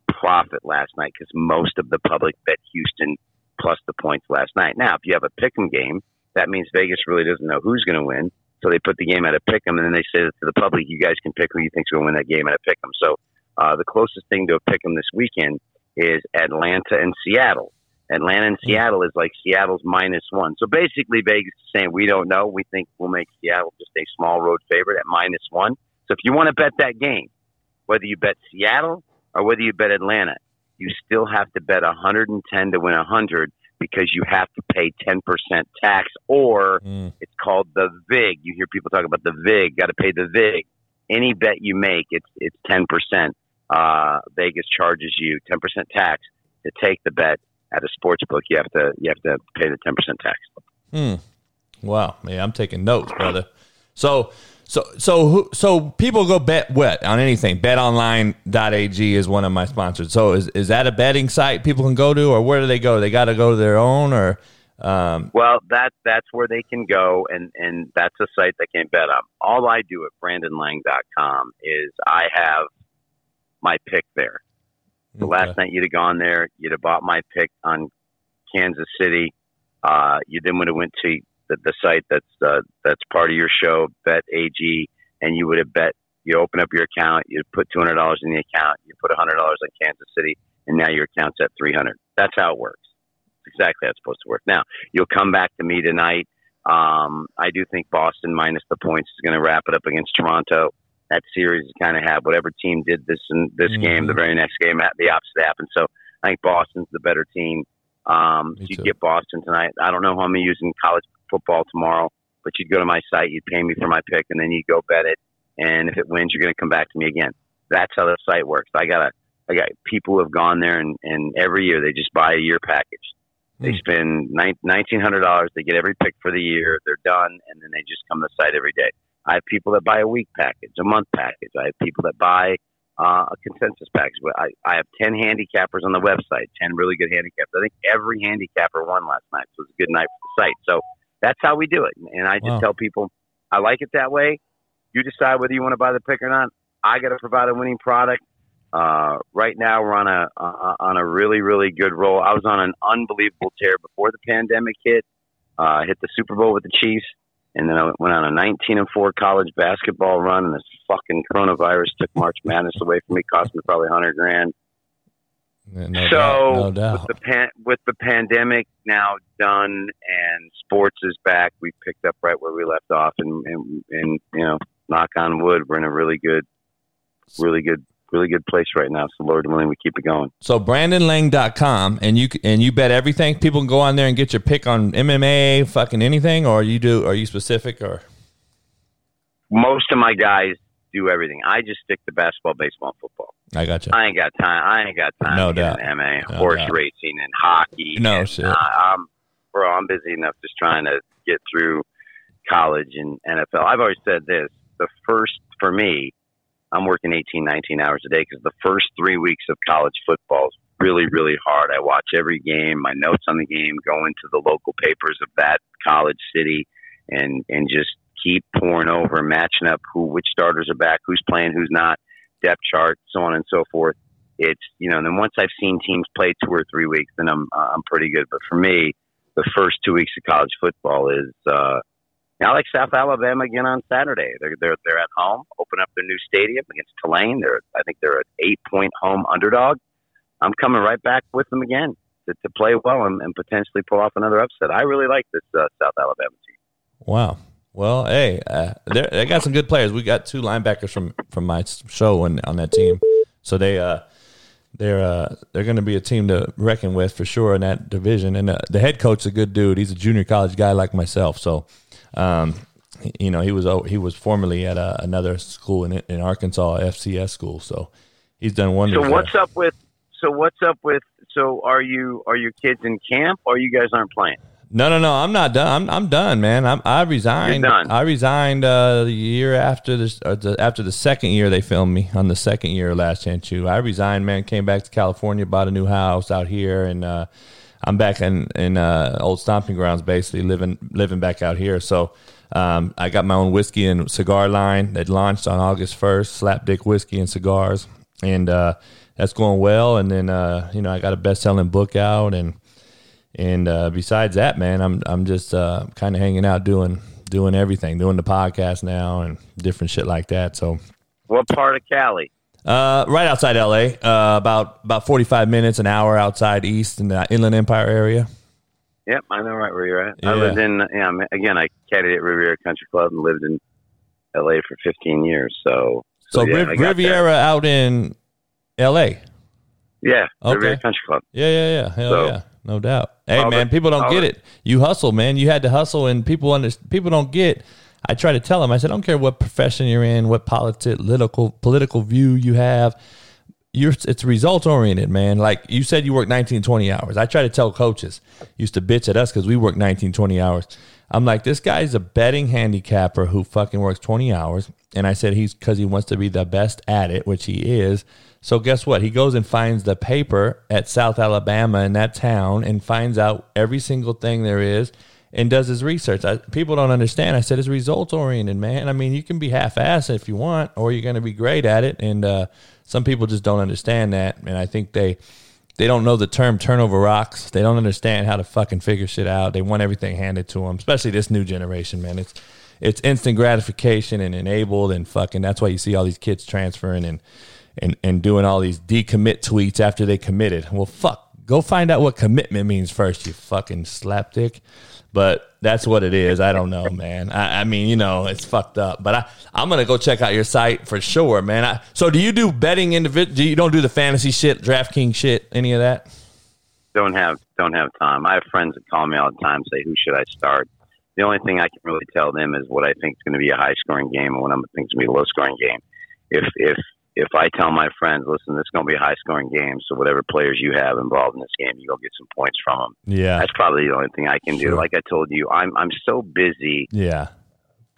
profit last night because most of the public bet Houston plus the points last night. Now, if you have a pick'em game, that means Vegas really doesn't know who's going to win. So they put the game at a pick 'em, and then they say to the public, "You guys can pick who you think's going to win that game at a pick 'em." So Uh, the closest thing to a pick 'em this weekend is Atlanta and Seattle. Atlanta and Seattle is like Seattle's minus one. So basically, Vegas is saying we don't know. We think we'll make Seattle just a small road favorite at minus one. So if you want to bet that game, whether you bet Seattle or whether you bet Atlanta, you still have to bet 110 to win 100 because you have to pay 10% tax or mm. it's called the VIG. You hear people talk about the VIG, got to pay the VIG. Any bet you make, it's it's 10%. Uh, Vegas charges you 10% tax to take the bet at a sports book. You have to you have to pay the 10% tax. Hmm. Wow, man, I'm taking notes, brother. So so so so people go bet what on anything. BetOnline.ag is one of my sponsors. So is is that a betting site people can go to, or where do they go? They got to go to their own, or um, well, that that's where they can go, and and that's a site they can bet on. All I do at BrandonLang.com is I have my pick there. The okay. last night you'd have gone there, you'd have bought my pick on Kansas City. Uh, you then would have went to the, the site that's uh, that's part of your show, Bet AG, and you would have bet. You open up your account, you put two hundred dollars in the account, you put hundred dollars on Kansas City, and now your account's at three hundred. That's how it works. Exactly how it's supposed to work. Now you'll come back to me tonight. Um, I do think Boston minus the points is going to wrap it up against Toronto. That series is kind of have whatever team did this in this mm-hmm. game, the very next game, the opposite happened. So I think Boston's the better team. Um, so you get Boston tonight. I don't know how I'm using college football tomorrow, but you'd go to my site, you'd pay me for my pick, and then you'd go bet it. And if it wins, you're going to come back to me again. That's how the site works. I got a, I got people who have gone there, and, and every year they just buy a year package. They mm. spend nineteen hundred dollars. They get every pick for the year. They're done, and then they just come to the site every day. I have people that buy a week package, a month package. I have people that buy uh, a consensus package. I, I have 10 handicappers on the website, 10 really good handicappers. I think every handicapper won last night. So it was a good night for the site. So that's how we do it. And I just wow. tell people, I like it that way. You decide whether you want to buy the pick or not. I got to provide a winning product. Uh, right now, we're on a uh, on a really really good roll. I was on an unbelievable tear before the pandemic hit. Uh, hit the Super Bowl with the Chiefs, and then I went on a 19 and four college basketball run. And this fucking coronavirus took March Madness away from me, cost me probably 100 grand. No so doubt, no with the pan- with the pandemic now done and sports is back, we picked up right where we left off, and and, and you know, knock on wood, we're in a really good, really good, really good place right now. So Lord willing, we keep it going. So BrandonLang.com, and you and you bet everything. People can go on there and get your pick on MMA, fucking anything, or you do? Are you specific or? Most of my guys do everything. I just stick to basketball, baseball, and football. I got you. I ain't got time. I ain't got time. No doubt. MMA, no horse doubt. racing, and hockey. No and, shit. Uh, I'm, bro, I'm busy enough just trying to get through college and NFL. I've always said this: the first for me, I'm working 18, 19 hours a day because the first three weeks of college football is really, really hard. I watch every game, my notes on the game, go into the local papers of that college city, and and just keep pouring over, matching up who which starters are back, who's playing, who's not, depth chart, so on and so forth. It's you know, and then once I've seen teams play two or three weeks, then I'm uh, I'm pretty good. But for me, the first two weeks of college football is uh, now like South Alabama again on Saturday. They're they're they're at home, open up their new stadium against Tulane. They're I think they're an eight point home underdog. I'm coming right back with them again to, to play well and, and potentially pull off another upset. I really like this uh, South Alabama team. Wow, well, hey, uh, they got some good players. We got two linebackers from from my show on on that team, so they uh they're uh they're going to be a team to reckon with for sure in that division. And uh, the head coach is a good dude. He's a junior college guy like myself, so um you know he was he was formerly at uh, another school in in Arkansas, FCS school. So he's done wonders. So what's up with so what's up with so are you are your kids in camp or you guys aren't playing? No, no, no. I'm not done. I'm, I'm done, man. I'm, I resigned. Done. I resigned uh, the year after this, the, after the second year they filmed me on the second year of Last Chance i resigned, man. Came back to California, bought a new house out here, and uh, I'm back in in uh, old stomping grounds, basically living living back out here. So um, I got my own whiskey and cigar line that launched on August 1st. Slapdick whiskey and cigars, and uh, that's going well. And then uh, you know I got a best selling book out and and uh, besides that, man, I'm I'm just uh, kind of hanging out doing doing everything, doing the podcast now and different shit like that. So, what part of Cali? Uh, right outside LA, uh, about about forty five minutes, an hour outside East in the Inland Empire area. Yep, I know right where you're at. Yeah. I lived in yeah, again. I caddied at Riviera Country Club and lived in L.A. for 15 years. So So, yeah, Riv- I got Riviera out in L.A. Yeah, Okay. Riviera Country Club. Yeah, yeah, yeah. Hell So- yeah. No doubt. Hey man, people don't get it. You hustle, man. You had to hustle and people under, people don't get I try to tell them, I said, I don't care what profession you're in, what political political view you have. You're it's results oriented, man. Like you said you work 19, 20 hours. I try to tell coaches, used to bitch at us because we work 19, 20 hours. I'm like, this guy's a betting handicapper who fucking works 20 hours. And I said he's because he wants to be the best at it, which he is. So guess what? He goes and finds the paper at South Alabama in that town and finds out every single thing there is and does his research. I, people don't understand. I said it's results oriented, man. I mean, you can be half assed if you want, or you're going to be great at it. And uh, some people just don't understand that. And I think they they don't know the term turnover rocks. They don't understand how to fucking figure shit out. They want everything handed to them, especially this new generation, man. It's it's instant gratification and enabled and fucking. That's why you see all these kids transferring and and and doing all these decommit tweets after they committed. Well, fuck, go find out what commitment means first, you fucking slapdick. But that's what it is. I don't know, man. I, I mean, you know, it's fucked up. But I, I'm gonna go check out your site for sure, man. I, so, do you do betting individual? Do you don't do the fantasy shit, DraftKings shit, any of that? Don't have don't have time. I have friends that call me all the time, say, "Who should I start?" The only thing I can really tell them is what I think is going to be a high scoring game and what I think is going to be a low scoring game. If if if I tell my friends, listen, this is going to be a high scoring game, so whatever players you have involved in this game, you go get some points from them. Yeah, That's probably the only thing I can Sure. do. Like I told you, I'm I'm so busy yeah.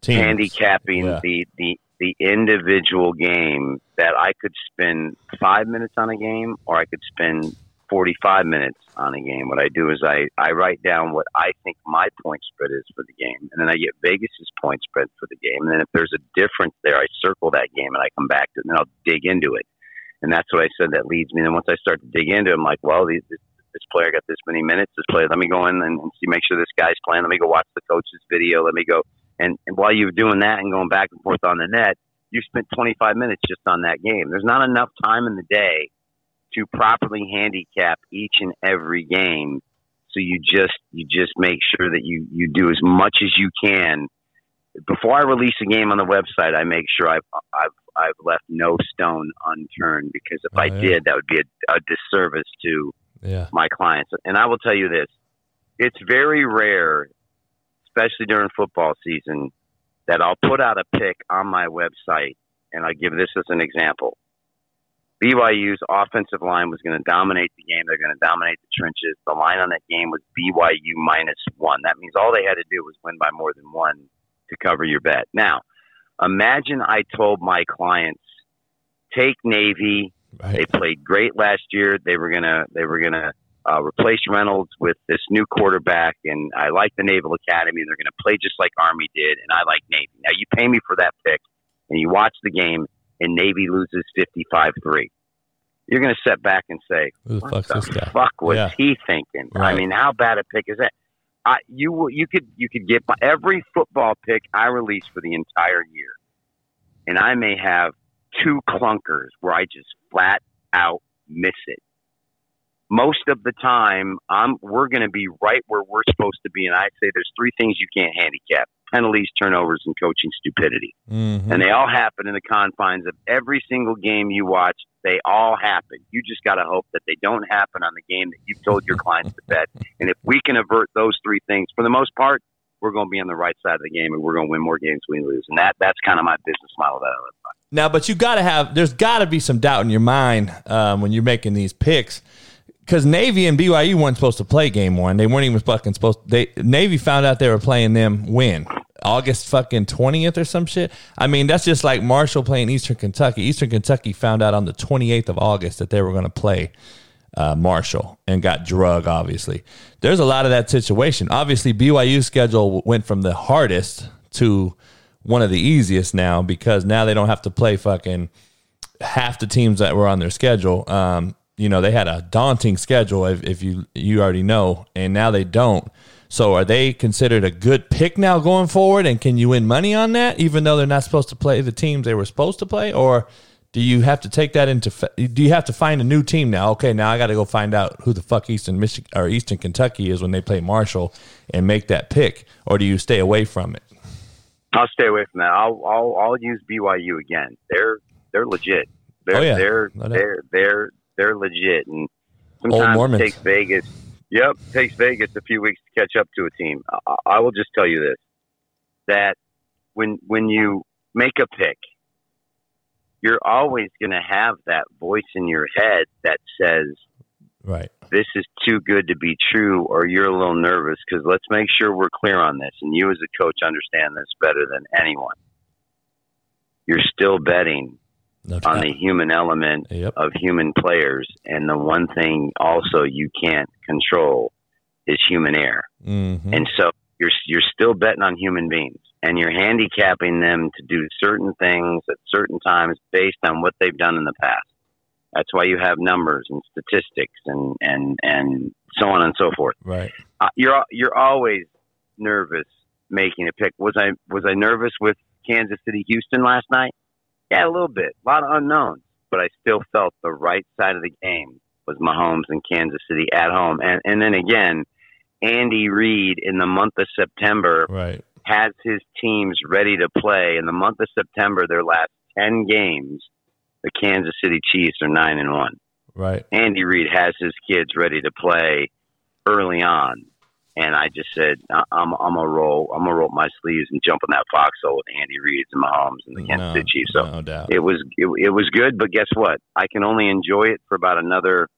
Teams. handicapping Yeah. the, the the individual game that I could spend five minutes on a game or I could spend forty five minutes on a game. What I do is I, I write down what I think my point spread is for the game and then I get Vegas's point spread for the game. And then if there's a difference there I circle that game and I come back to it and then I'll dig into it. And that's what I said that leads me. And once I start to dig into it, I'm like, well, these, this, this player got this many minutes. This player, let me go in and, and see, make sure this guy's playing. Let me go watch the coach's video. Let me go and, and while you're doing that and going back and forth on the net, you spent 25 minutes just on that game. There's not enough time in the day to properly handicap each and every game. So you just you just make sure that you you do as much as you can before I release a game on the website. I make sure I've I've I've left no stone unturned because if Oh, I yeah. did, that would be a, a disservice to Yeah. my clients. And I will tell you this: it's very rare, especially during football season, that I'll put out a pick on my website, and I give this as an example. BYU's offensive line was going to dominate the game. They're going to dominate the trenches. The line on that game was BYU minus one. That means all they had to do was win by more than one to cover your bet. Now, imagine I told my clients, take Navy, they played great last year. They were gonna they were gonna uh, replace Reynolds with this new quarterback, and I like the Naval Academy. They're gonna play just like Army did, and I like Navy. Now you pay me for that pick, and you watch the game, and Navy loses fifty five three. You're gonna sit back and say, Who the "What fuck's the this guy? fuck was Yeah. he thinking?" I mean, how bad a pick is that? I, you you could you could get my, every football pick I release for the entire year, and I may have two clunkers where I just flat out miss it. Most of the time, I'm we're going to be right where we're supposed to be, and I say there's three things you can't handicap: penalties, turnovers, and coaching stupidity. Mhm. And they all happen in the confines of every single game you watch. They all happen. You just got to hope that they don't happen on the game that you've told your clients to bet. [LAUGHS] And if we can avert those three things, for the most part, we're going to be on the right side of the game, and we're going to win more games than we lose. And that that's kind of my business model that I live by. Now, but you got to have. There's got to be some doubt in your mind um, when you're making these picks, because Navy and BYU weren't supposed to play game one. They weren't even fucking supposed. They Navy found out they were playing them when August fucking twentieth or some shit. I mean, that's just like Marshall playing Eastern Kentucky. Eastern Kentucky found out on the twenty eighth of August that they were going to play uh, Marshall and got drug. Obviously, there's a lot of that situation. Obviously, BYU's schedule went from the hardest to one of the easiest now because now they don't have to play fucking half the teams that were on their schedule. Um, you know, they had a daunting schedule if, if you you already know, and now they don't. So are they considered a good pick now going forward? And can you win money on that, even though they're not supposed to play the teams they were supposed to play? Or do you have to take that into? Do you have to find a new team now? Okay, now I got to go find out who the fuck Eastern Michigan or Eastern Kentucky is when they play Marshall and make that pick, or do you stay away from it? I'll stay away from that. I'll I'll, I'll use BYU again. They're they're legit. They're Oh, yeah. they're No they're they're they're legit, and sometimes it takes Vegas. Yep, takes Vegas a few weeks to catch up to a team. I, I will just tell you this: that when when you make a pick, you're always going to have that voice in your head that says, Right. this is too good to be true or you're a little nervous because let's make sure we're clear on this and you as a coach understand this better than anyone you're still betting No on the human element Yep. of human players and the one thing also you can't control is human error Mhm. and so you're you're still betting on human beings, and you're handicapping them to do certain things at certain times based on what they've done in the past. That's why you have numbers and statistics and and and so on and so forth. Right. Uh, you're you're always nervous making a pick. Was I was I nervous with Kansas City Houston last night? Yeah, a little bit, a lot of unknowns, but I still felt the right side of the game was Mahomes and Kansas City at home, and and then again. Andy Reid in the month of September Right. has his teams ready to play. In the month of September, their last ten games, the Kansas City Chiefs are nine and one. Right. Andy Reid has his kids ready to play early on, and I just said I'm I'm gonna roll I'm gonna roll up my sleeves and jump on that foxhole with Andy Reid and Mahomes and the Kansas City Chiefs. So no doubt. it was it, it was good, but guess what? I can only enjoy it for about another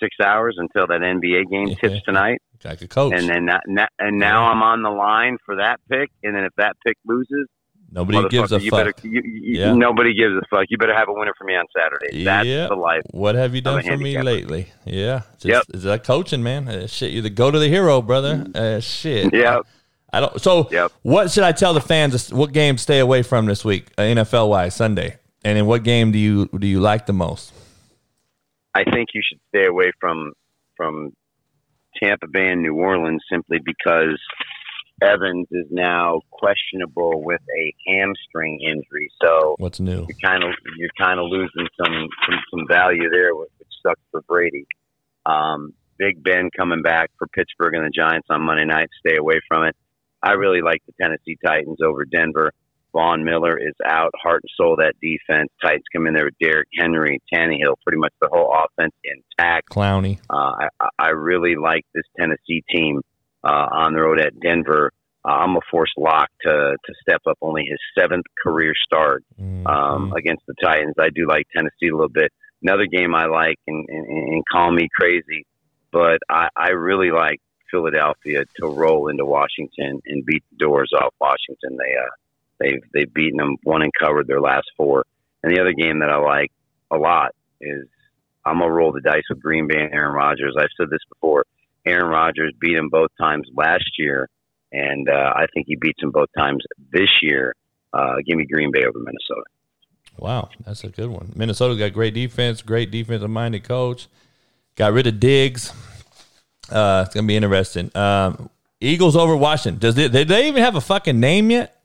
six hours until that NBA game Yeah. [LAUGHS] tips tonight like a coach. and then that, and now I'm on the line for that pick, and then if that pick loses, Nobody gives a you fuck. better you, you, Yeah. nobody gives a fuck. You better have a winner for me on Saturday. That's Yeah. the life. What have you done for me lately? Yeah. Just, Yep. Is that coaching, man? Uh, shit, you're the go to the hero, brother. Uh, shit. Yeah. I don't. So, Yep. what should I tell the fans? What game stay away from this week, uh, NFL wise, Sunday? And in what game do you do you like the most? I think you should stay away from from Tampa Bay and New Orleans simply because Evans is now questionable with a hamstring injury. So What's new? you're kind of you're kind of losing some, some some value there, which sucks for Brady. Um, Big Ben coming back for Pittsburgh and the Giants on Monday night. Stay away from it. I really like the Tennessee Titans over Denver. Von Miller is out, heart and soul that defense. Titans come in there with Derrick Henry, Tannehill, pretty much the whole offense intact. Clowney. Uh, I, I really like this Tennessee team on the road at Denver. Uh, I'm a forced lock to to step up only his seventh career start Mhm. um, against the Titans. I do like Tennessee a little bit. Another game I like, and, and, and call me crazy, but I, I really like Philadelphia to roll into Washington and beat the doors off Washington. They uh, they've they've beaten them, won and covered their last four. And the other game that I like a lot is I'm gonna roll the dice with Green Bay and Aaron Rodgers. I've said this before. Aaron Rodgers beat him both times last year, and uh, I think he beats him both times this year. Uh, give me Green Bay over Minnesota. Wow, that's a good one. Minnesota got great defense, great defensive minded coach. Got rid of Diggs. Uh, it's gonna be interesting. Um, Eagles over Washington. Does it, did they even have a fucking name yet?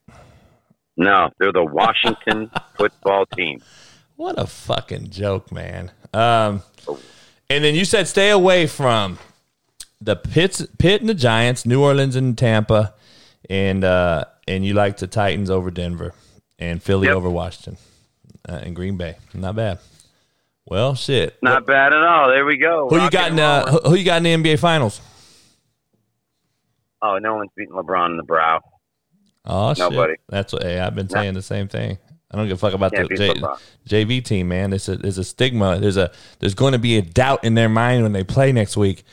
No, they're the Washington [LAUGHS] football team. What a fucking joke, man. Um, and then you said stay away from the Pits, Pitt and the Giants, New Orleans and Tampa, and uh, and you like the Titans over Denver and Philly Yep. over Washington uh, and Green Bay. Not bad. Well, shit. Not bad at all. There we go. Who you got in uh, who, who you got in the NBA Finals? Oh, no one's beating LeBron in the brow. Oh shit, that's what hey, I've been saying the same thing. I don't give a fuck about Can't the J, LeBron. JV team, man. There's a there's a stigma. There's a there's going to be a doubt in their mind when they play next week.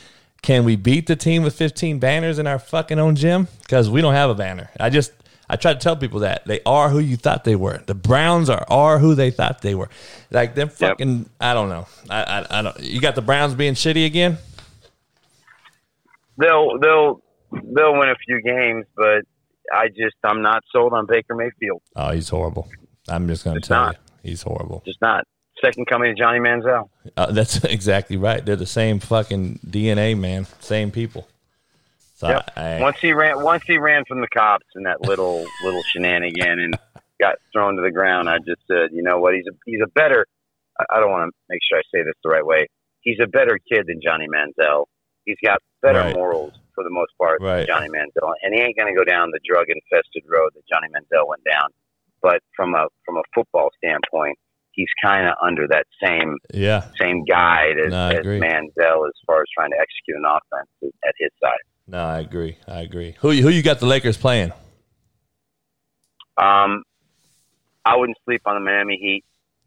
Can we beat the team with 15 banners in our fucking own gym? Because we don't have a banner. I just I try to tell people that they are who you thought they were. The Browns are are who they thought they were. Like them fucking. I don't know. I, I I don't. You got the Browns being shitty again. They'll they'll they'll win a few games, but I just I'm not sold on Baker Mayfield. Oh, he's horrible. I'm just going to tell not. you, he's horrible. Just not. Second coming of Johnny Manziel. Uh, that's [LAUGHS] exactly right. They're the same fucking DNA, man. Same people. So Yep. I, Once he ran once he ran from the cops in that little [LAUGHS] little shenanigan and got thrown to the ground, I just said, you know what? He's a he's a better. I don't want to make sure I say this the right way. He's a better kid than Johnny Manziel. He's got better right. morals for the most part right. than Johnny Manziel, and he ain't going to go down the drug infested road that Johnny Manziel went down. But from a from a football standpoint, he's kind of under that same yeah same guide as, no, as Manziel as far as trying to execute an offense at his side. No, I agree. I agree. Who who you got the Lakers playing? Um, I wouldn't sleep on the Miami Heat.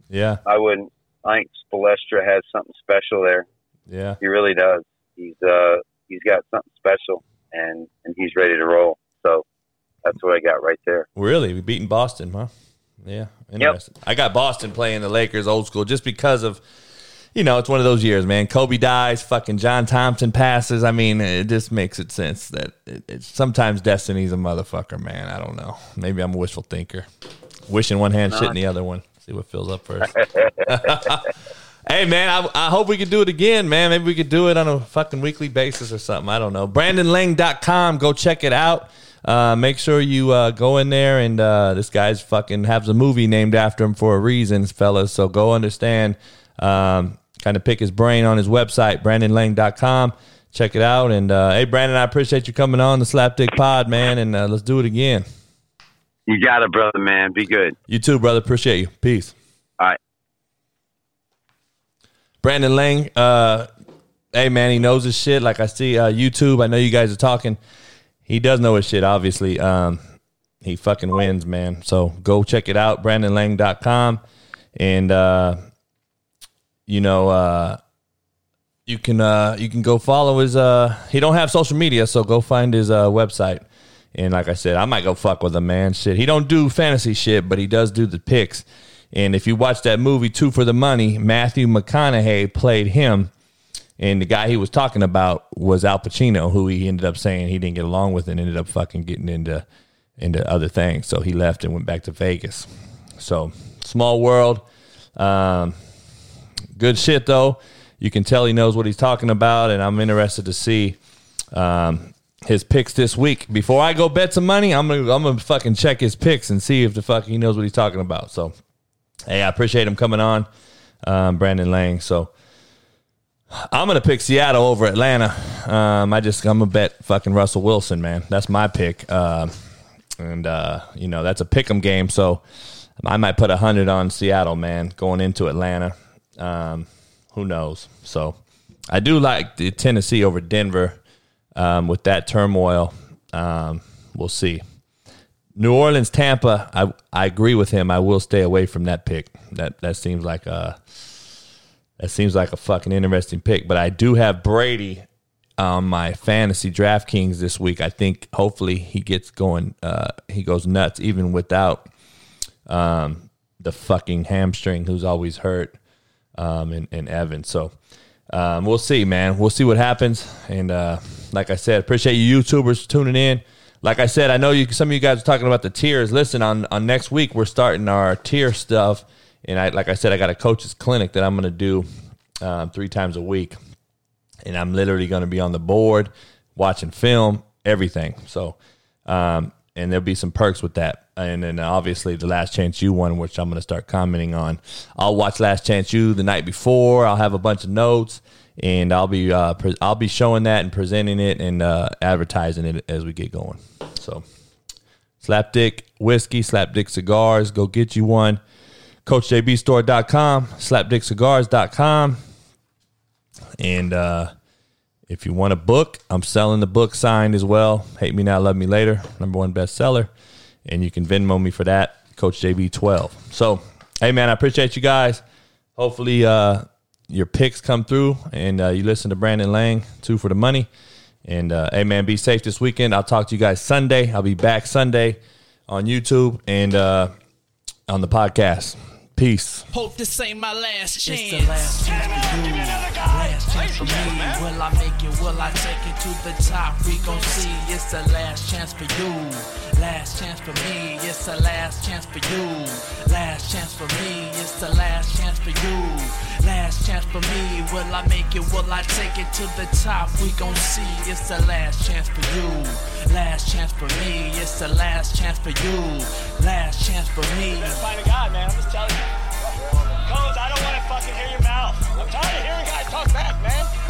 Yeah, I wouldn't. I think Spoelstra has something special there. Yeah, he really does. He's uh he's got something special, and and he's ready to roll. So that's what I got right there. Really, we beating Boston, huh? Yeah, interesting. Yep. I got Boston playing the Lakers old school just because of you know, it's one of those years, man. Kobe dies, fucking John Thompson passes. I mean, it just makes it sense that it, it's sometimes destiny's a motherfucker, man. I don't know. Maybe I'm a wishful thinker. Wishing one hand, shit in the other one. See what fills up first. [LAUGHS] hey, man, I, I hope we could do it again, man. Maybe we could do it on a fucking weekly basis or something. I don't know. BrandonLang.com. Go check it out. Uh, make sure you uh, go in there and uh, this guy's fucking has a movie named after him for a reason, fellas. So go understand. Um, kind of pick his brain on his website, brandonlang.com. Check it out. And uh, hey, Brandon, I appreciate you coming on the Slapdick Pod, man. And uh, let's do it again. You got it, brother, man. Be good. You too, brother. Appreciate you. Peace. All right. Brandon Lang, uh, hey, man, he knows his shit. Like I see uh, YouTube, I know you guys are talking. He does know his shit, obviously. Um, he fucking wins, man. So go check it out, brandonlang.com. And, uh, you know, uh, you can uh, you can go follow his. Uh, he don't have social media, so go find his uh, website. And like I said, I might go fuck with him, man. Shit, he don't do fantasy shit, but he does do the picks. And if you watch that movie Two for the Money, Matthew McConaughey played him, and the guy he was talking about was Al Pacino, who he ended up saying he didn't get along with, and ended up fucking getting into into other things. So he left and went back to Vegas. So small world. Um, Good shit though. You can tell he knows what he's talking about, and I'm interested to see um, his picks this week. Before I go bet some money, I'm gonna I'm gonna fucking check his picks and see if the fuck he knows what he's talking about. So, hey, I appreciate him coming on, um, Brandon Lang. So. I'm gonna pick Seattle over Atlanta. Um, I just I'm gonna bet fucking Russell Wilson, man. That's my pick. Uh, and uh, you know that's a pick'em game, so I might put a hundred on Seattle, man, going into Atlanta. Um, who knows? So I do like the Tennessee over Denver um, with that turmoil. Um, we'll see. New Orleans, Tampa. I I agree with him. I will stay away from that pick. That that seems like a that seems like a fucking interesting pick. But I do have Brady on my fantasy DraftKings this week. I think hopefully he gets going. Uh, he goes nuts even without um, the fucking hamstring, who's always hurt um, and, and Evan. So um, we'll see, man. We'll see what happens. And uh, like I said, appreciate you YouTubers tuning in. Like I said, I know you. Some of you guys are talking about the tiers. Listen, on on next week we're starting our tier stuff, and I like I said, I got a coach's clinic that I'm going to do um, three times a week, and I'm literally going to be on the board watching film, everything. So, um, and there'll be some perks with that and then obviously the Last Chance U one, which I'm going to start commenting on. I'll watch Last Chance U the night before. I'll have a bunch of notes, and I'll be uh, pre- I'll be showing that and presenting it and uh, advertising it as we get going. So, Slapdick whiskey, Slapdick cigars. Go get you one. CoachJBStore.com, SlapdickCigars.com, and uh, if you want a book, I'm selling the book signed as well. Hate Me Now, Love Me Later, number one bestseller and you can Venmo me for that, Coach JB12. So, hey man, I appreciate you guys. Hopefully, uh, your picks come through and uh, you listen to Brandon Lang, two for the money. And uh, hey man, be safe this weekend. I'll talk to you guys Sunday. I'll be back Sunday on YouTube and uh, on the podcast. Peace. Hope this ain't my last chance. It's the last chance for you. Last chance for me. Will I make it? Will I take it to the top? We gon' see. It's the last chance for you. Last chance for me. It's the last chance for you. Last chance for me. It's the last chance for you. Last chance for me. Will I make it? Will I take it to the top? We gon' see. It's the last chance for you. Last chance for me. It's the last chance for you. Last chance for me. Find a guy, man. I'm just telling you. Cones, I don't want to fucking hear your mouth. I'm tired of hearing guys talk back, man.